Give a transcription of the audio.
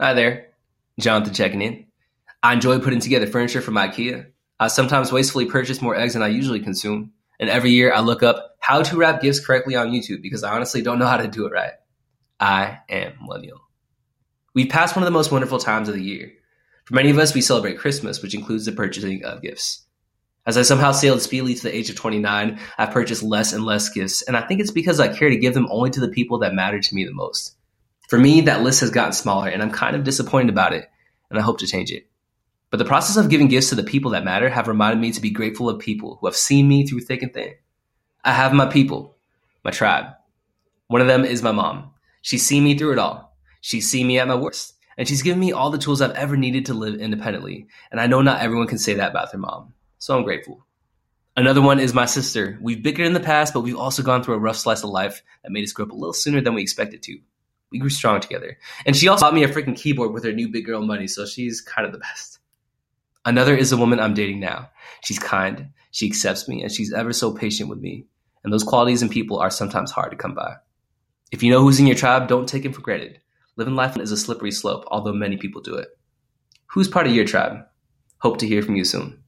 Hi there, Jonathan checking in. I enjoy putting together furniture from IKEA. I sometimes wastefully purchase more eggs than I usually consume. And every year I look up how to wrap gifts correctly on YouTube because I honestly don't know how to do it right. I am millennial. We've passed one of the most wonderful times of the year. For many of us, we celebrate Christmas, which includes the purchasing of gifts. As I somehow sailed speedily to the age of 29, I've purchased less and less gifts, and I think it's because I care to give them only to the people that matter to me the most. For me, that list has gotten smaller, and I'm kind of disappointed about it, and I hope to change it. But the process of giving gifts to the people that matter have reminded me to be grateful of people who have seen me through thick and thin. I have my people, my tribe. One of them is my mom. She's seen me through it all. She's seen me at my worst, and she's given me all the tools I've ever needed to live independently. And I know not everyone can say that about their mom so I'm grateful. Another one is my sister. We've bickered in the past, but we've also gone through a rough slice of life that made us grow up a little sooner than we expected to. We grew strong together. And she also bought me a freaking keyboard with her new big girl money, so she's kind of the best. Another is the woman I'm dating now. She's kind, she accepts me, and she's ever so patient with me. And those qualities in people are sometimes hard to come by. If you know who's in your tribe, don't take him for granted. Living life is a slippery slope, although many people do it. Who's part of your tribe? Hope to hear from you soon.